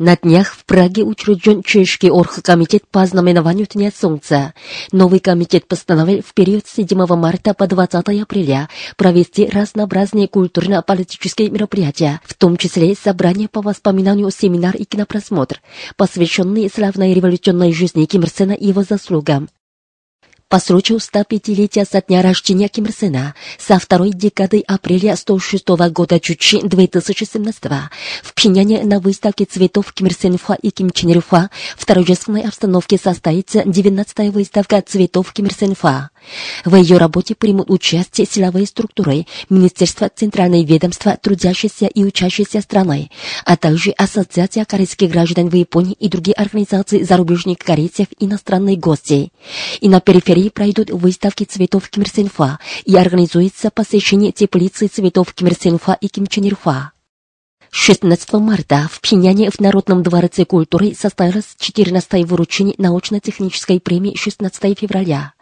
На днях в Праге учрежден Чешский оргкомитет по знаменованию Дня Солнца. Новый комитет постановил в период с 7 марта по 20 апреля провести разнообразные культурно-политические мероприятия, в том числе собрание по воспоминанию, семинар и кинопросмотр, посвященные славной революционной жизни Ким Ир Сена и его заслугам. По случаю 105-летия со дня рождения Ким Ир Сена со второй декады апреля 106 года Чучи 2017 в Пхеняне на выставке цветов Ким Ир Сенфа и Ким Чен Ирфа в торжественной обстановке состоится 19-я выставка цветов Ким Ир Сенфа. В ее работе примут участие силовые структуры, Министерство Центральное ведомство, трудящиеся и учащиеся страны, а также Ассоциация корейских граждан в Японии и другие организации зарубежных корейцев и иностранные гости. И на периферии пройдут выставки цветов Ким Ир и организуется посещение теплицы цветов Ким Ир и Ким Чен Ирфа. 16 марта в Пхеняне в Народном дворце культуры состоялось 14-е вручение научно-технической премии 16 февраля.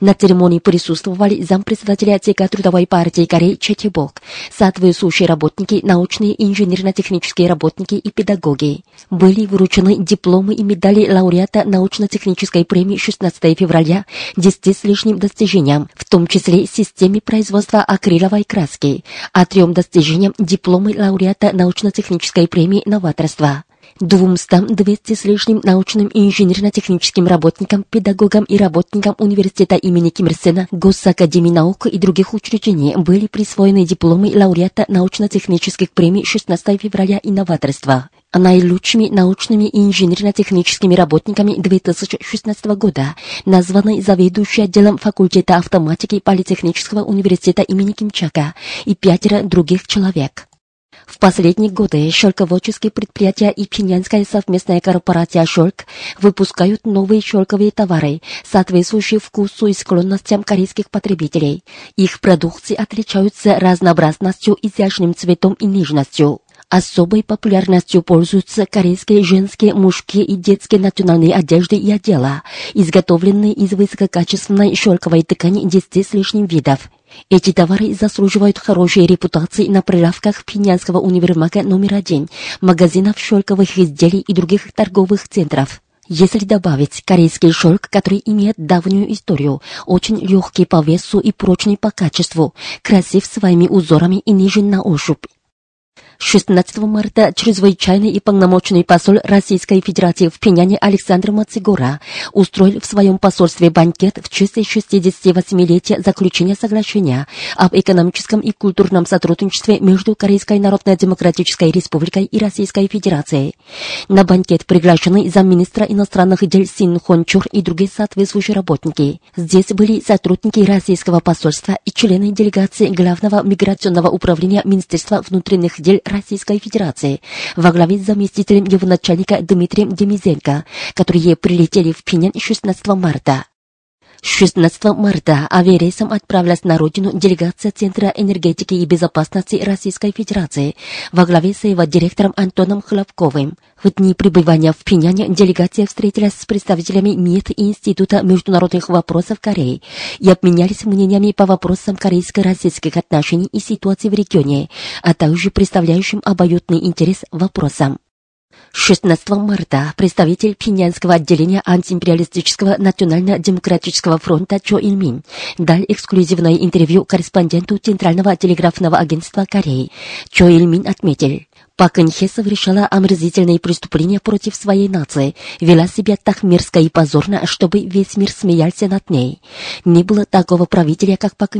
На церемонии присутствовали зампредседателя отсека трудовой партии Кореи Четибок, соответствующие работники, научные инженерно-технические работники и педагоги. Были вручены дипломы и медали лауреата научно-технической премии 16 февраля 10 с лишним достижениям, в том числе системе производства акриловой краски, а трем достижениям дипломы лауреата научно-технической премии новаторства. 200, 200 с лишним научным и инженерно-техническим работникам, педагогам и работникам университета имени Ким Ир Сена, Госакадемии наук и других учреждений были присвоены дипломы лауреата научно-технических премий 16 февраля «Инноваторство» а наилучшими научными и инженерно-техническими работниками 2016 года, названной заведующей отделом факультета автоматики Политехнического университета имени Кимчака и пятеро других человек. В последние годы шелководческие предприятия и пхеньянская совместная корпорация «Шелк» выпускают новые шелковые товары, соответствующие вкусу и склонностям корейских потребителей. Их продукции отличаются разнообразностью, изящным цветом и нежностью. Особой популярностью пользуются корейские женские, мужские и детские национальные одежды и отдела, изготовленные из высококачественной шелковой ткани 10 с лишним видов. Эти товары заслуживают хорошей репутации на прилавках Пинянского универмага номер один, магазинов шелковых изделий и других торговых центров. Если добавить корейский шелк, который имеет давнюю историю, очень легкий по весу и прочный по качеству, красив своими узорами и нежен на ощупь, 16 марта чрезвычайный и полномочный посол Российской Федерации в Пеняне Александр Мацигора устроил в своем посольстве банкет в честь 68-летия заключения соглашения об экономическом и культурном сотрудничестве между Корейской Народно-Демократической Республикой и Российской Федерацией. На банкет приглашены замминистра иностранных дел Син Хончур и другие соответствующие работники. Здесь были сотрудники российского посольства и члены делегации Главного миграционного управления Министерства внутренних дел Российской Федерации во главе с заместителем его начальника Дмитрием Демизенко, которые прилетели в Пинян 16 марта. 16 марта авиарейсом отправилась на родину делегация Центра энергетики и безопасности Российской Федерации во главе с его директором Антоном Хлопковым. В дни пребывания в Пиняне делегация встретилась с представителями МИД и Института международных вопросов Кореи и обменялись мнениями по вопросам корейско-российских отношений и ситуации в регионе, а также представляющим обоюдный интерес вопросам. 16 марта представитель Пинянского отделения антиимпериалистического национально-демократического фронта Чо Ильмин дал эксклюзивное интервью корреспонденту Центрального телеграфного агентства Кореи. Чо Ильмин отметил, Пак Инхе совершала омерзительные преступления против своей нации, вела себя так мерзко и позорно, чтобы весь мир смеялся над ней. Не было такого правителя, как Пак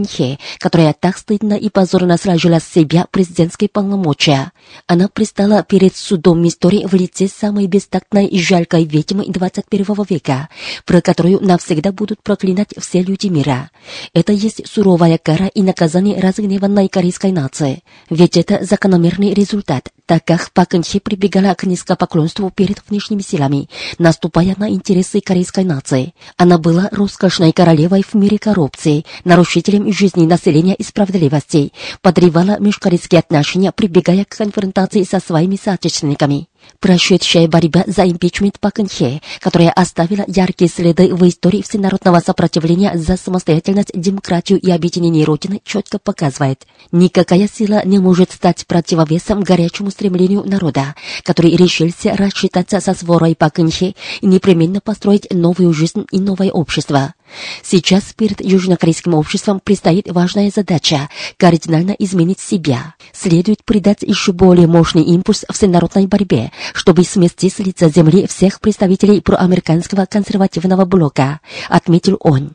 которая так стыдно и позорно сражала с себя президентской полномочия. Она пристала перед судом истории в лице самой бестактной и жалкой ведьмы 21 века, про которую навсегда будут проклинать все люди мира. Это есть суровая кара и наказание разгневанной корейской нации. Ведь это закономерный результат так как Пак прибегала к низкопоклонству перед внешними силами, наступая на интересы корейской нации. Она была роскошной королевой в мире коррупции, нарушителем жизни населения и справедливости, подрывала межкорейские отношения, прибегая к конфронтации со своими соотечественниками. Прошедшая борьба за импичмент Пак Кын-хе, которая оставила яркие следы в истории всенародного сопротивления за самостоятельность, демократию и объединение Родины, четко показывает, никакая сила не может стать противовесом горячему стремлению народа, который решился рассчитаться со сворой Пак Кын-хе и непременно построить новую жизнь и новое общество. Сейчас перед южнокорейским обществом предстоит важная задача – кардинально изменить себя. Следует придать еще более мощный импульс всенародной борьбе, чтобы смести с лица земли всех представителей проамериканского консервативного блока, отметил он.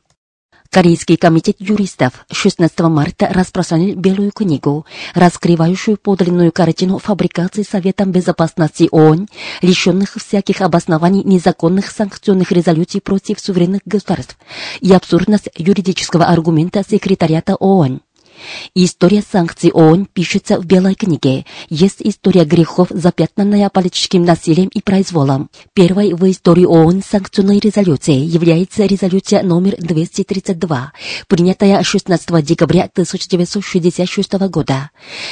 Корейский комитет юристов 16 марта распространил Белую книгу, раскрывающую подлинную картину фабрикации Советом Безопасности ООН, лишенных всяких обоснований незаконных санкционных резолюций против суверенных государств и абсурдность юридического аргумента секретариата ООН. История санкций ООН пишется в Белой книге. Есть история грехов, запятнанная политическим насилием и произволом. Первой в истории ООН санкционной резолюцией является резолюция номер 232, принятая 16 декабря 1966 года.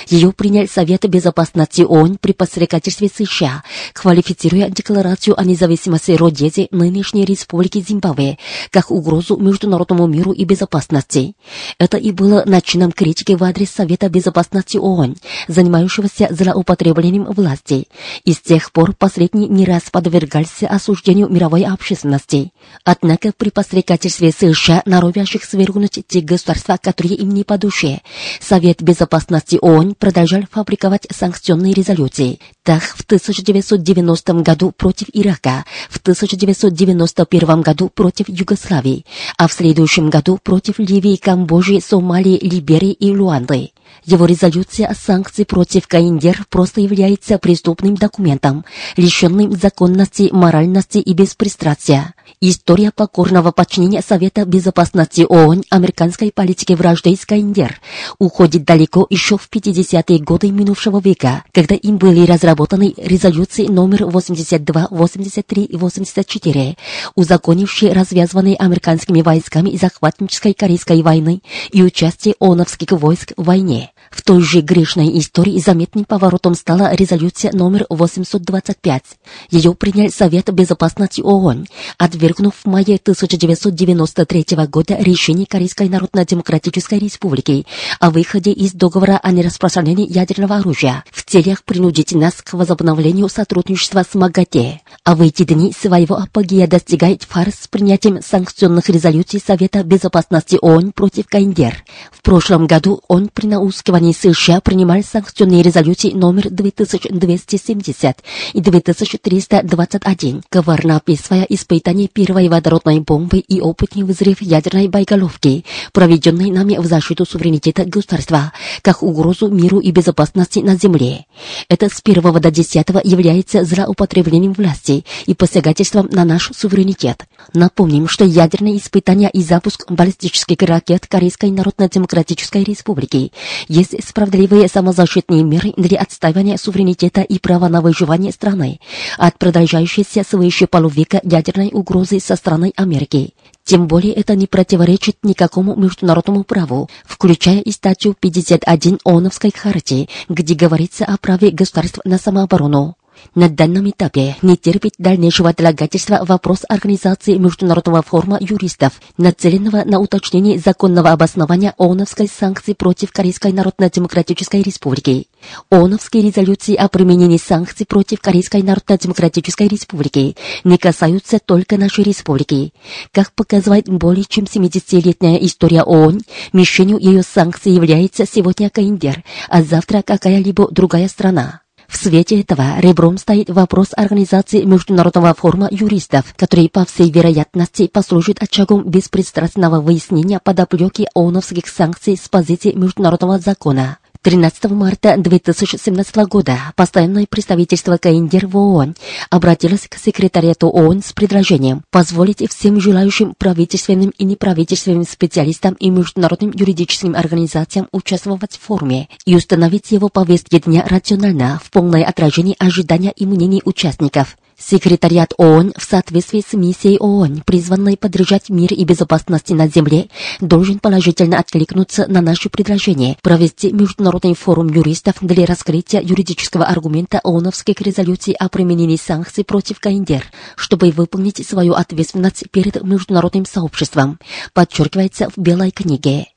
Ее принял Совет Безопасности ООН при подстрекательстве США, квалифицируя декларацию о независимости Родези нынешней Республики Зимбабве как угрозу международному миру и безопасности. Это и было начином критики в адрес Совета Безопасности ООН, занимающегося злоупотреблением власти, и с тех пор последний не раз подвергался осуждению мировой общественности. Однако при подстрекательстве США, норовящих свергнуть те государства, которые им не по душе, Совет Безопасности ООН продолжал фабриковать санкционные резолюции. Так, в 1990 году против Ирака, в 1991 году против Югославии, а в следующем году против Ливии, Камбоджи, Сомалии, Либерии и Руанды. Его резолюция о санкции против КНДР просто является преступным документом, лишенным законности, моральности и беспристрастия. История покорного подчинения Совета Безопасности ООН американской политике вражды с КНДР уходит далеко еще в 50-е годы минувшего века, когда им были разработаны резолюции номер 82, 83 и 84, узаконившие развязанные американскими войсками захватнической Корейской войны и участие ООНовских войск в войне. え В той же грешной истории заметным поворотом стала резолюция номер 825. Ее принял Совет Безопасности ООН, отвергнув в мае 1993 года решение Корейской Народно-Демократической Республики о выходе из договора о нераспространении ядерного оружия в целях принудить нас к возобновлению сотрудничества с МАГАТЕ. А в эти дни своего апогея достигает фарс с принятием санкционных резолюций Совета Безопасности ООН против КНДР. В прошлом году он при наускивании США принимали санкционные резолюции номер 2270 и 2321, коварно описывая испытание первой водородной бомбы и опытный взрыв ядерной боеголовки, проведенной нами в защиту суверенитета государства, как угрозу миру и безопасности на Земле. Это с первого до десятого является злоупотреблением власти и посягательством на наш суверенитет. Напомним, что ядерные испытания и запуск баллистических ракет Корейской Народно-Демократической Республики есть справедливые самозащитные меры для отстаивания суверенитета и права на выживание страны от продолжающейся свыше полувека ядерной угрозы со стороны Америки. Тем более это не противоречит никакому международному праву, включая и статью 51 ООНовской хартии, где говорится о праве государств на самооборону. На данном этапе не терпит дальнейшего отлагательства вопрос организации Международного форума юристов, нацеленного на уточнение законного обоснования ООНовской санкции против Корейской Народно-Демократической Республики. ООНовские резолюции о применении санкций против Корейской Народно-Демократической Республики не касаются только нашей республики. Как показывает более чем 70-летняя история ООН, мишенью ее санкций является сегодня КНДР, а завтра какая-либо другая страна. В свете этого ребром стоит вопрос организации Международного форума юристов, который, по всей вероятности, послужит очагом беспристрастного выяснения подоплеки ООНовских санкций с позиции международного закона. 13 марта 2017 года постоянное представительство КНДР в ООН обратилось к секретариату ООН с предложением позволить всем желающим правительственным и неправительственным специалистам и международным юридическим организациям участвовать в форуме и установить его повестке дня рационально в полное отражение ожидания и мнений участников. Секретариат ООН в соответствии с миссией ООН, призванной поддержать мир и безопасность на Земле, должен положительно откликнуться на наше предложение провести международный форум юристов для раскрытия юридического аргумента ООНовских резолюций о применении санкций против КНДР, чтобы выполнить свою ответственность перед международным сообществом, подчеркивается в Белой книге.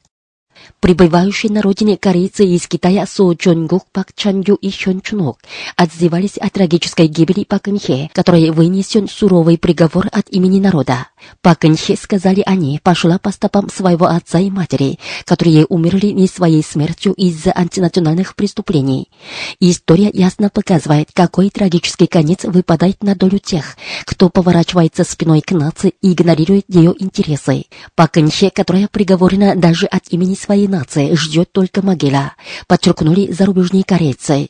Прибывающие на родине корейцы из Китая Со Чонгук, Пак Чаню и Хён Чунок отзывались о трагической гибели Пак Инхе, которой вынесен суровый приговор от имени народа. Пак Инхе, сказали они, пошла по стопам своего отца и матери, которые умерли не своей смертью из-за антинациональных преступлений. История ясно показывает, какой трагический конец выпадает на долю тех, кто поворачивается спиной к нации и игнорирует ее интересы. Пак Инхе, которая приговорена даже от имени своей нации ждет только могила, подчеркнули зарубежные корейцы.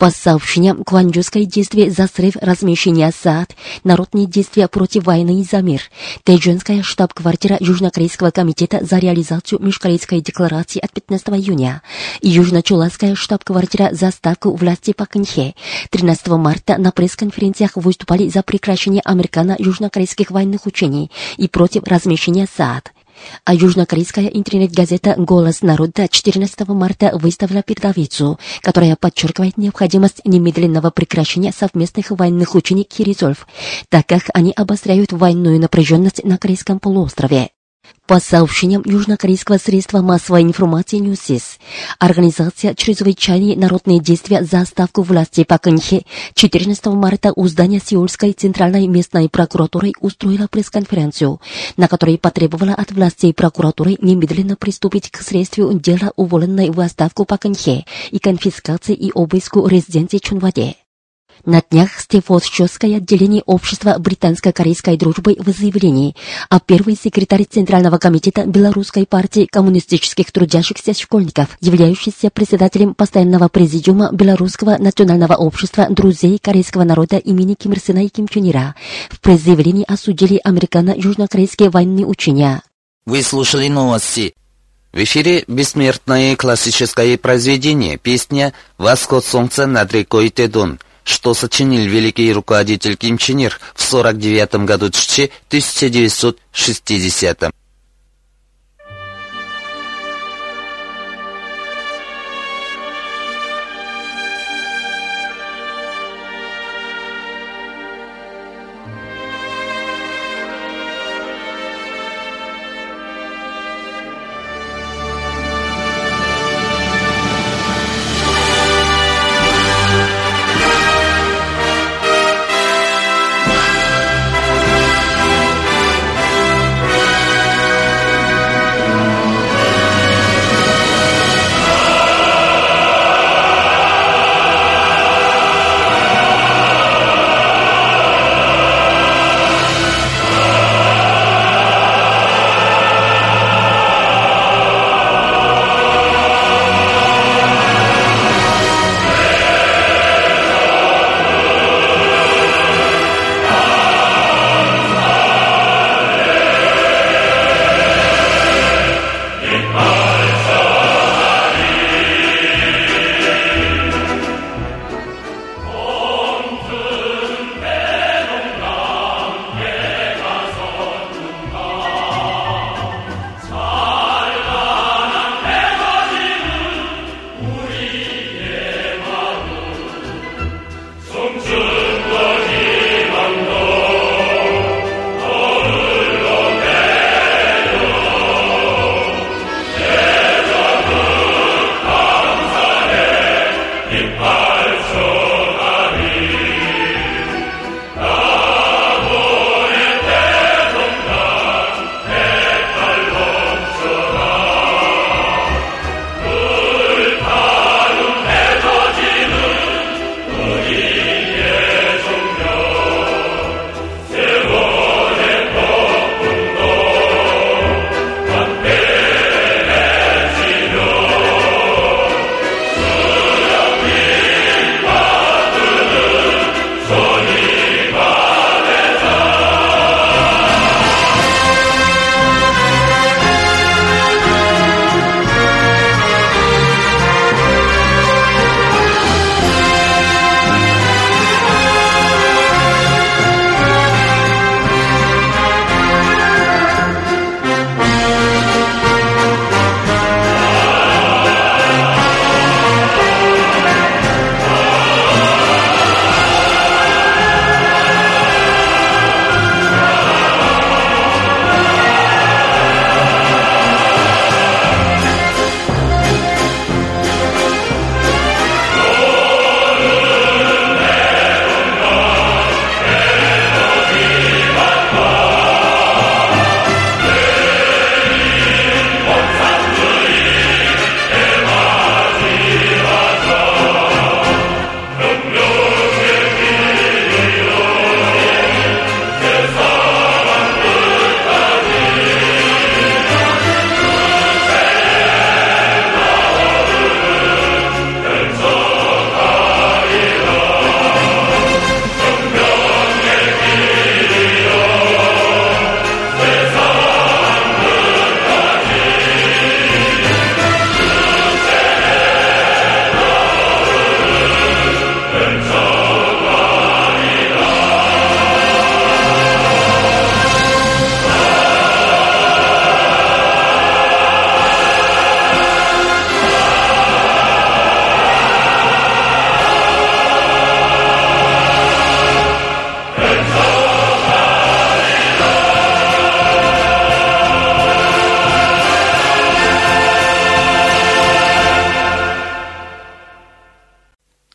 По сообщениям, Кванджуское действие за срыв размещения САД, народные действия против войны за мир, Тэджунская штаб-квартира Южнокорейского комитета за реализацию Межкорейской декларации от 15 июня. И Южно-Чуласская штаб-квартира за ставку власти по Кэнхе 13 марта на пресс-конференциях выступали за прекращение американо-южнокорейских военных учений и против размещения САД а южнокорейская интернет-газета «Голос народа» 14 марта выставила передовицу, которая подчеркивает необходимость немедленного прекращения совместных военных учений Киризольф, так как они обостряют военную напряженность на Корейском полуострове. По сообщениям южнокорейского средства массовой информации Ньюсис, организация «Чрезвычайные народные действия за ставку власти по Кэнхе» 14 марта у здания Сеульской центральной местной прокуратуры устроила пресс-конференцию, на которой потребовала от властей прокуратуры немедленно приступить к следствию дела уволенной в отставку по Кэнхе и конфискации и обыску резиденции Чунваде. На днях Стефосческое отделение общества британско-корейской дружбы в заявлении, а первый секретарь Центрального комитета Белорусской партии коммунистических трудящихся школьников, являющийся председателем постоянного президиума Белорусского национального общества друзей корейского народа имени Ким Ир Сена и Ким Чен Ира, в пресс-заявлении осудили американо-южнокорейские военные учения. Вы слушали новости. В эфире бессмертное классическое произведение, песня «Восход солнца над рекой Тедун», что сочинил великий руководитель Ким Чен Ир в 49 году 1960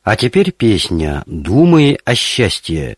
А теперь песня «Думай о счастье».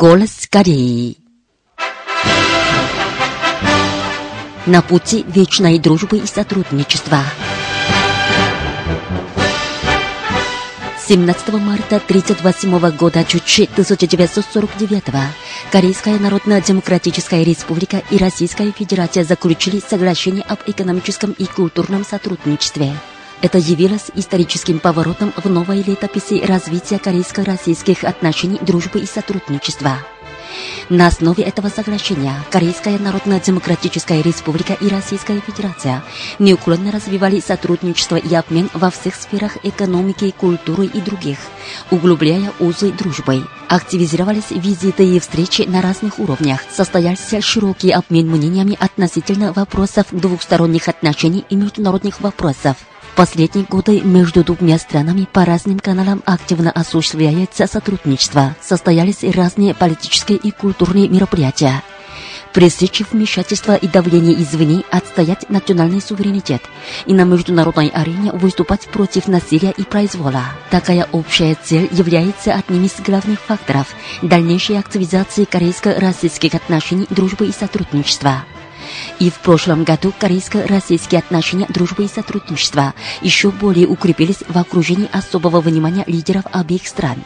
Голос Кореи. На пути вечной дружбы и сотрудничества. 17 марта 1938 года Чучи 1949 Корейская Народно-Демократическая Республика и Российская Федерация заключили соглашение об экономическом и культурном сотрудничестве. Это явилось историческим поворотом в новой летописи развития корейско-российских отношений, дружбы и сотрудничества. На основе этого соглашения Корейская Народно-Демократическая Республика и Российская Федерация неуклонно развивали сотрудничество и обмен во всех сферах экономики, культуры и других, углубляя узы дружбы. Активизировались визиты и встречи на разных уровнях, состоялся широкий обмен мнениями относительно вопросов двухсторонних отношений и международных вопросов последние годы между двумя странами по разным каналам активно осуществляется сотрудничество. Состоялись разные политические и культурные мероприятия. Пресечь вмешательство и давление извне, отстоять национальный суверенитет и на международной арене выступать против насилия и произвола. Такая общая цель является одним из главных факторов дальнейшей активизации корейско-российских отношений, дружбы и сотрудничества. И в прошлом году корейско-российские отношения дружбы и сотрудничества еще более укрепились в окружении особого внимания лидеров обеих стран.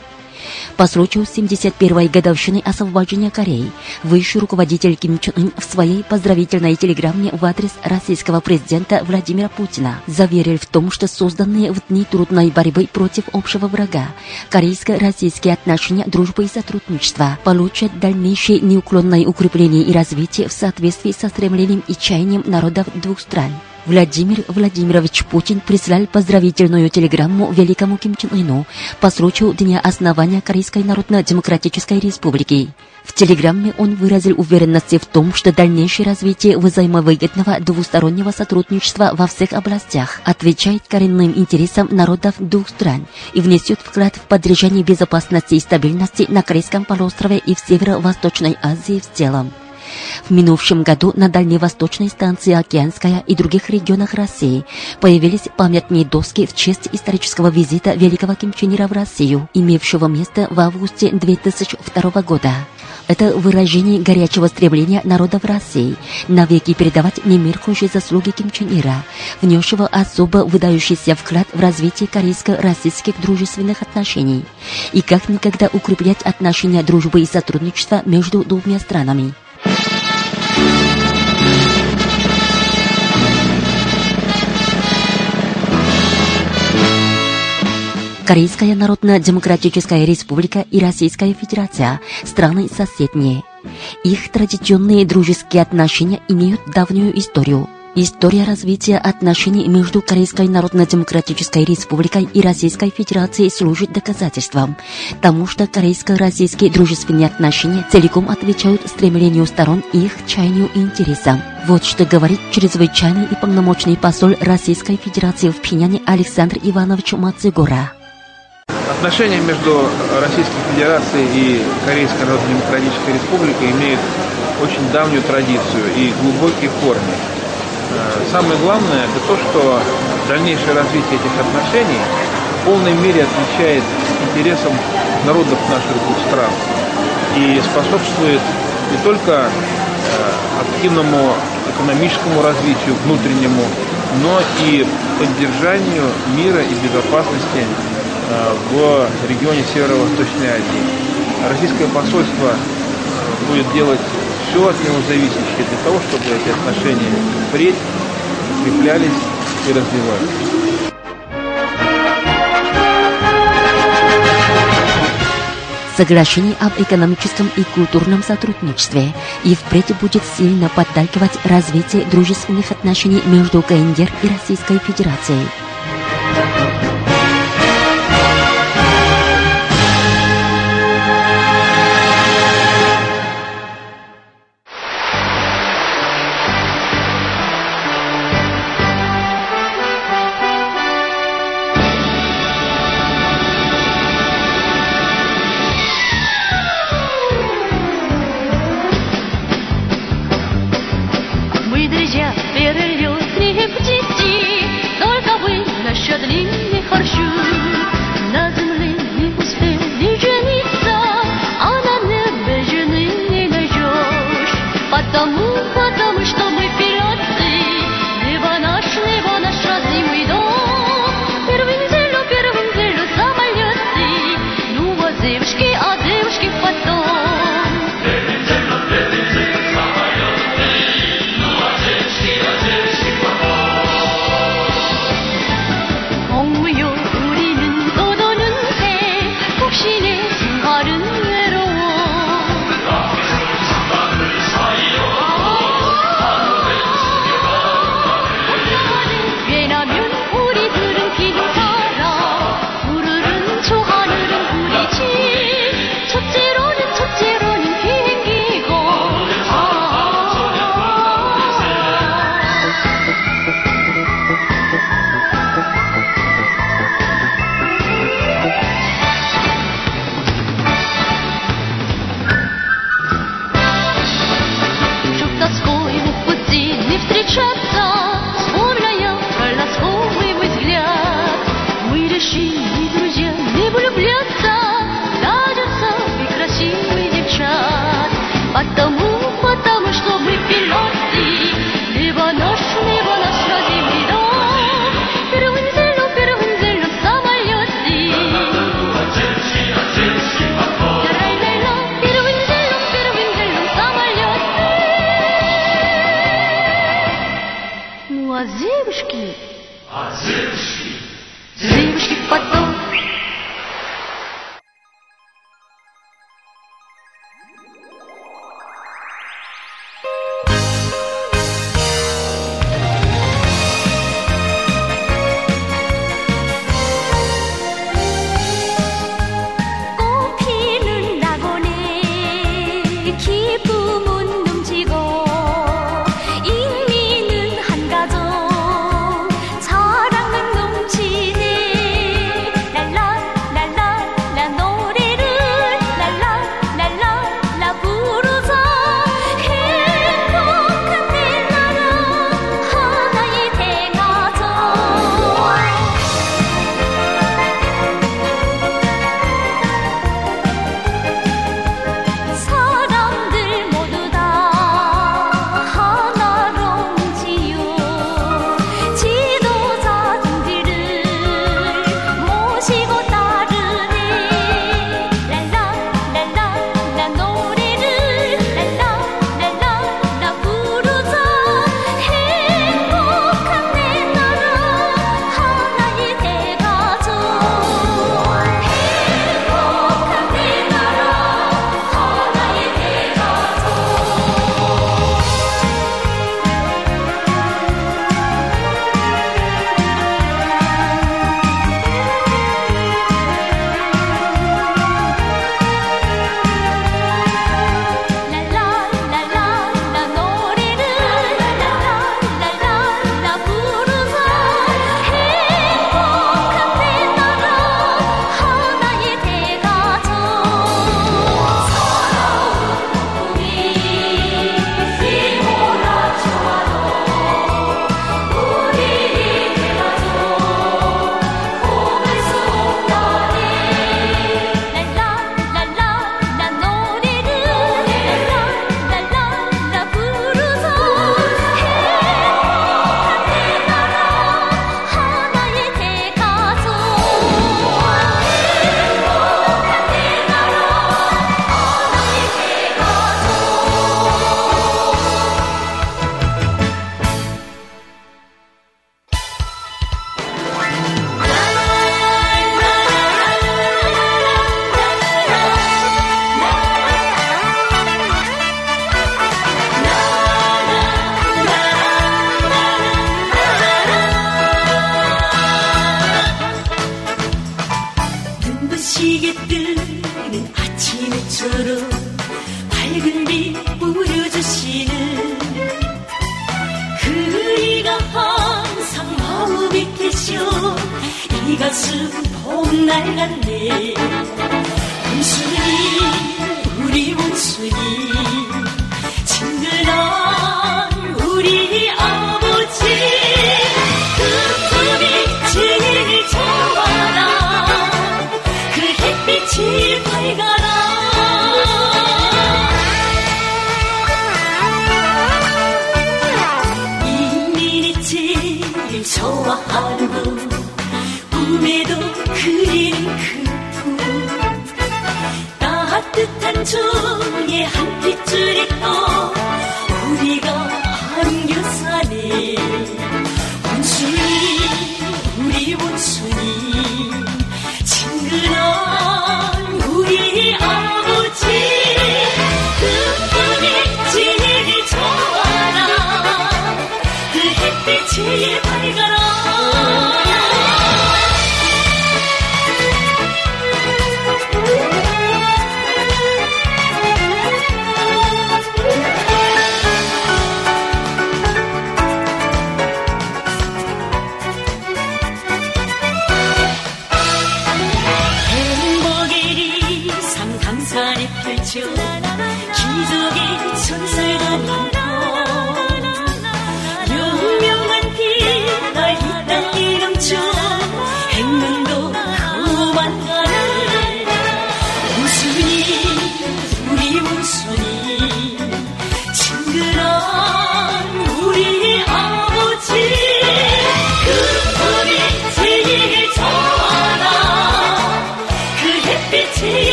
По случаю 71-й годовщины освобождения Кореи, высший руководитель Ким Чен Ын в своей поздравительной телеграмме в адрес российского президента Владимира Путина заверил в том, что созданные в дни трудной борьбы против общего врага корейско-российские отношения дружбы и сотрудничества получат дальнейшее неуклонное укрепление и развитие в соответствии со стремлением и чаянием народов двух стран. Владимир Владимирович Путин прислал поздравительную телеграмму великому Ким Чен Ыну по случаю Дня основания Корейской Народно-Демократической Республики. В телеграмме он выразил уверенность в том, что дальнейшее развитие взаимовыгодного двустороннего сотрудничества во всех областях отвечает коренным интересам народов двух стран и внесет вклад в поддержание безопасности и стабильности на Корейском полуострове и в Северо-Восточной Азии в целом. В минувшем году на дальневосточной станции Океанская и других регионах России появились памятные доски в честь исторического визита великого Ким Чен Ира в Россию, имевшего место в августе 2002 года. Это выражение горячего стремления народов России навеки передавать немеркнущие заслуги Ким Чен Ира, внесшего особо выдающийся вклад в развитие корейско-российских дружественных отношений и как никогда укреплять отношения дружбы и сотрудничества между двумя странами. Корейская Народно-Демократическая Республика и Российская Федерация – страны соседние. Их традиционные дружеские отношения имеют давнюю историю. История развития отношений между Корейской Народно-Демократической Республикой и Российской Федерацией служит доказательством тому, что корейско-российские дружественные отношения целиком отвечают стремлению сторон и их чаянию и интересам. Вот что говорит чрезвычайный и полномочный посол Российской Федерации в Пхеняне Александр Иванович Мацигора. Отношения между Российской Федерацией и Корейской Народно-Демократической Республикой имеют очень давнюю традицию и глубокие корни. Э, самое главное это то, что дальнейшее развитие этих отношений в полной мере отвечает интересам народов наших двух стран и способствует не только э, активному экономическому развитию внутреннему, но и поддержанию мира и безопасности Э, в регионе Северо-Восточной Азии. Российское посольство будет делать все от него зависящее для того, чтобы эти отношения впредь укреплялись и развивались. Соглашение об экономическом и культурном сотрудничестве и впредь будет сильно подталкивать развитие дружественных отношений между КНДР и Российской Федерацией. cheese.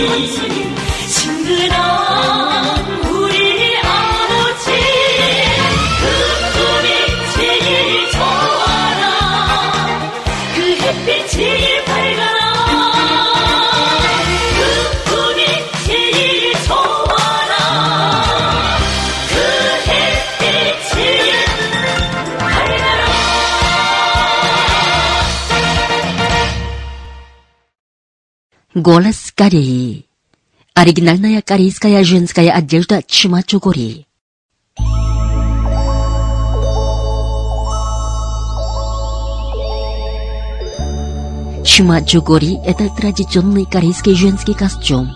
Yeah. Голос Кореи. Оригинальная корейская женская одежда Чимачугори. Чимачугори – это традиционный корейский женский костюм.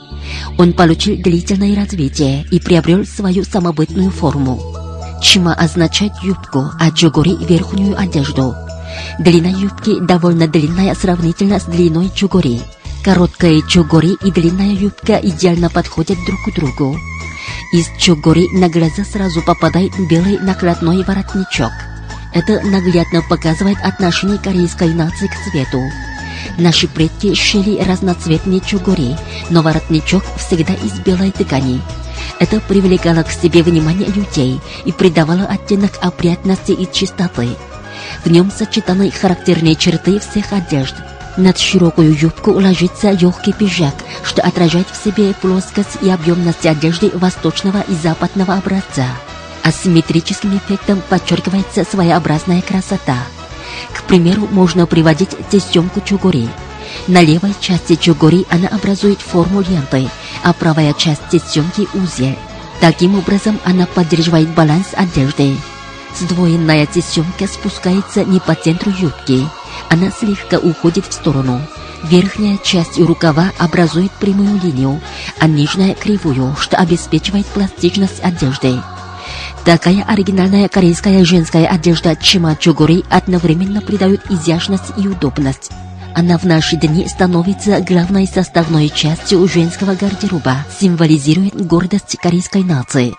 Он получил длительное развитие и приобрел свою самобытную форму. Чима означает юбку, а чугори – верхнюю одежду. Длина юбки довольно длинная сравнительно с длиной чугори. Короткая чугори и длинная юбка идеально подходят друг к другу. Из чугори на глаза сразу попадает белый накладной воротничок. Это наглядно показывает отношение корейской нации к цвету. Наши предки шили разноцветные чугури, но воротничок всегда из белой ткани. Это привлекало к себе внимание людей и придавало оттенок опрятности и чистоты. В нем сочетаны характерные черты всех одежд. Над широкую юбку ложится легкий пиджак, что отражает в себе плоскость и объемность одежды восточного и западного образца. Асимметрическим эффектом подчеркивается своеобразная красота. К примеру, можно приводить тесемку чугури. На левой части чугури она образует форму ленты, а правая часть тесемки – узел. Таким образом, она поддерживает баланс одежды. Сдвоенная тесемка спускается не по центру юбки. Она слегка уходит в сторону. Верхняя часть рукава образует прямую линию, а нижняя – кривую, что обеспечивает пластичность одежды. Такая оригинальная корейская женская одежда чима чугури одновременно придает изящность и удобность. Она в наши дни становится главной составной частью женского гардероба, символизирует гордость корейской нации.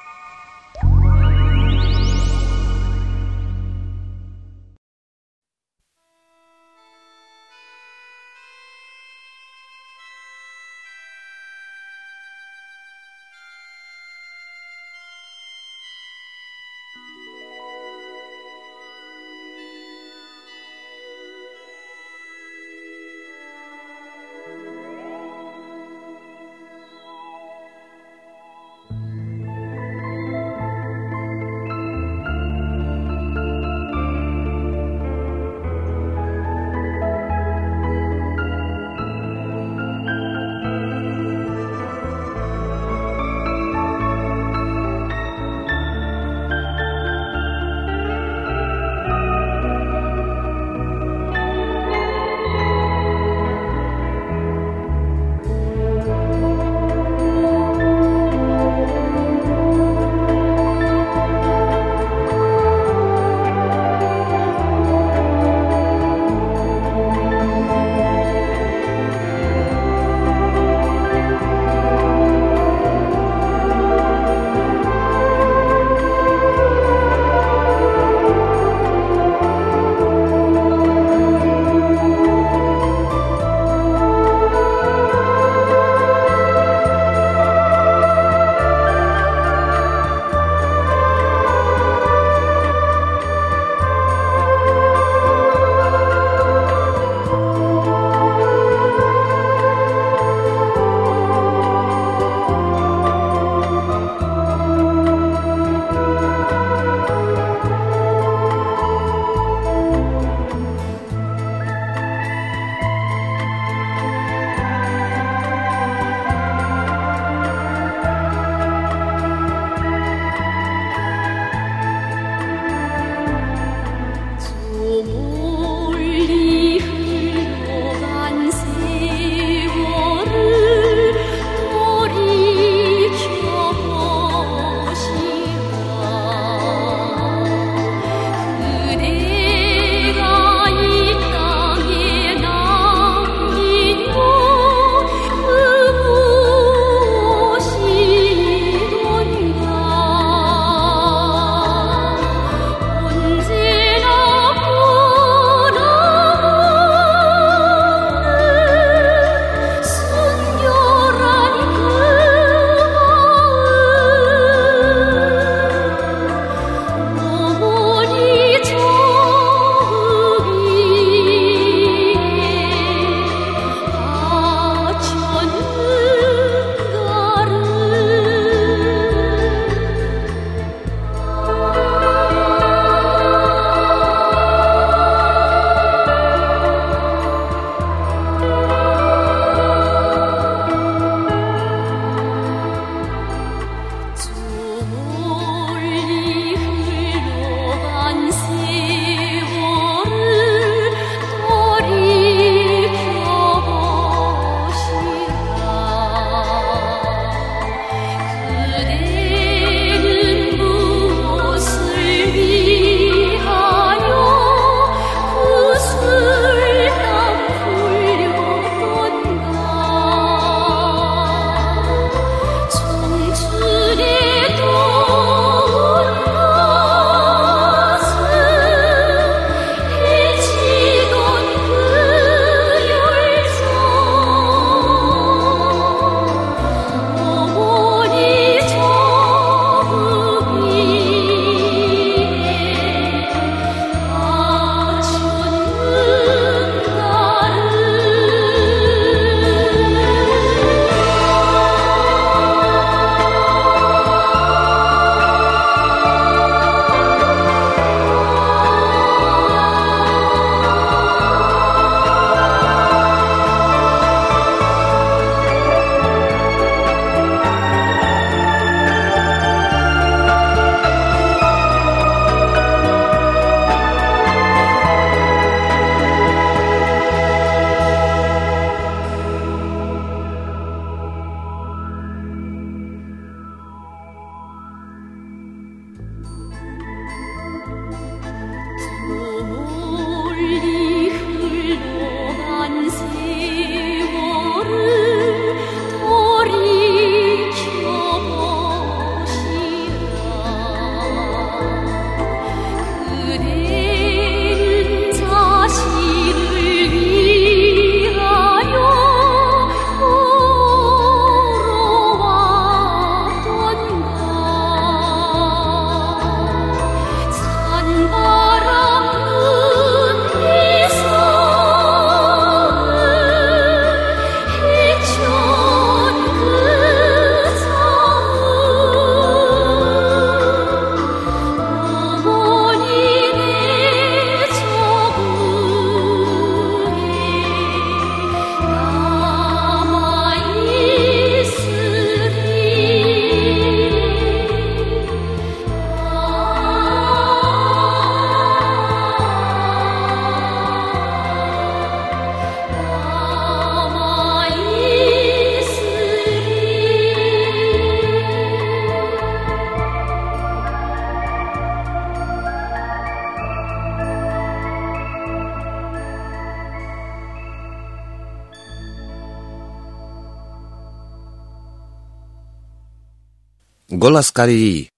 Голос Кореи.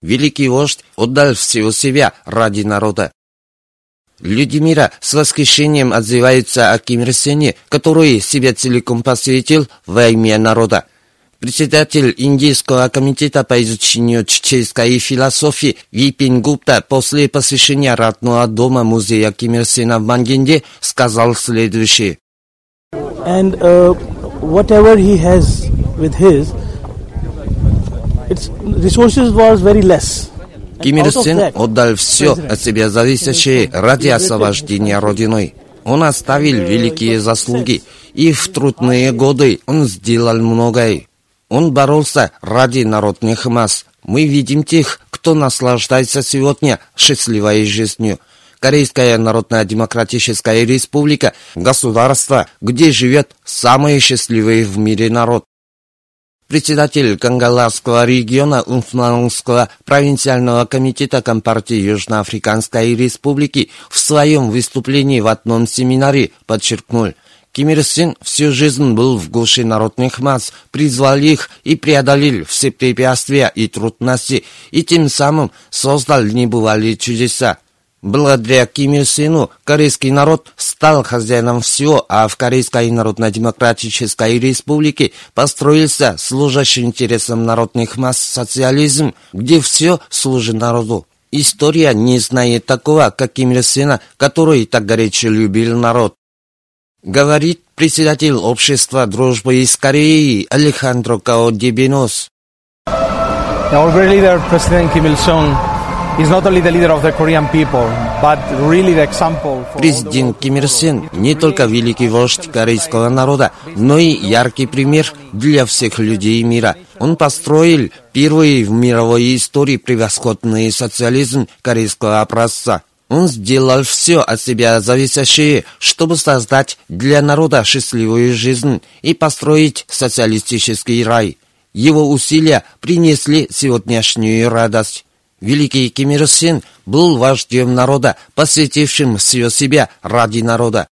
Великий вождь отдал всего себя ради народа. Люди мира с восхищением отзываются о Ким Ир Сене, который себя целиком посвятил во имя народа. Председатель Индийского комитета по изучению чеченской философии Випин Гупта после посвящения родного дома музея Ким Ир Сена в Мангенде сказал следующее. and uh, whatever he has with his, Ким Ир Сен отдал все от себя зависящее ради освобождения Родиной. Он оставил великие заслуги, и в трудные годы он сделал многое. Он боролся ради народных масс. Мы видим тех, кто наслаждается сегодня счастливой жизнью. Корейская Народно-Демократическая Республика – государство, где живет самый счастливый в мире народ. Председатель Кангаласского региона Умфнангского провинциального комитета Компартии Южноафриканской Республики в своем выступлении в одном семинаре подчеркнул, Ким Ир Сен всю жизнь был в гуще народных масс, призвал их и преодолел все препятствия и трудности, и тем самым создал небывалые чудеса. Благодаря Ким Ир Сену корейский народ стал хозяином всего, а в Корейской Народно-Демократической Республике построился служащий интересам народных масс социализм, где все служит народу. История не знает такого, как Ким Ир Сена, который так горячо любил народ. Говорит председатель общества дружбы из Кореи Алехандро Каодебинос. Our great leader, President Kim Президент Ким Ир Сен не только великий вождь корейского народа, но и яркий пример для всех людей мира. Он построил первый в мировой истории превосходный социализм корейского образца. Он сделал все от себя зависящее, чтобы создать для народа счастливую жизнь и построить социалистический рай. Его усилия принесли сегодняшнюю радость. Великий Ким Ир Сен был вождем народа, посвятившим все себя ради народа.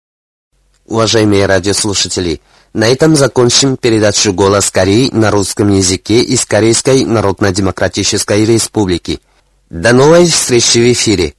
Уважаемые радиослушатели, на этом закончим передачу «Голос Кореи» на русском языке из Корейской Народно-Демократической Республики. До новой встречи в эфире!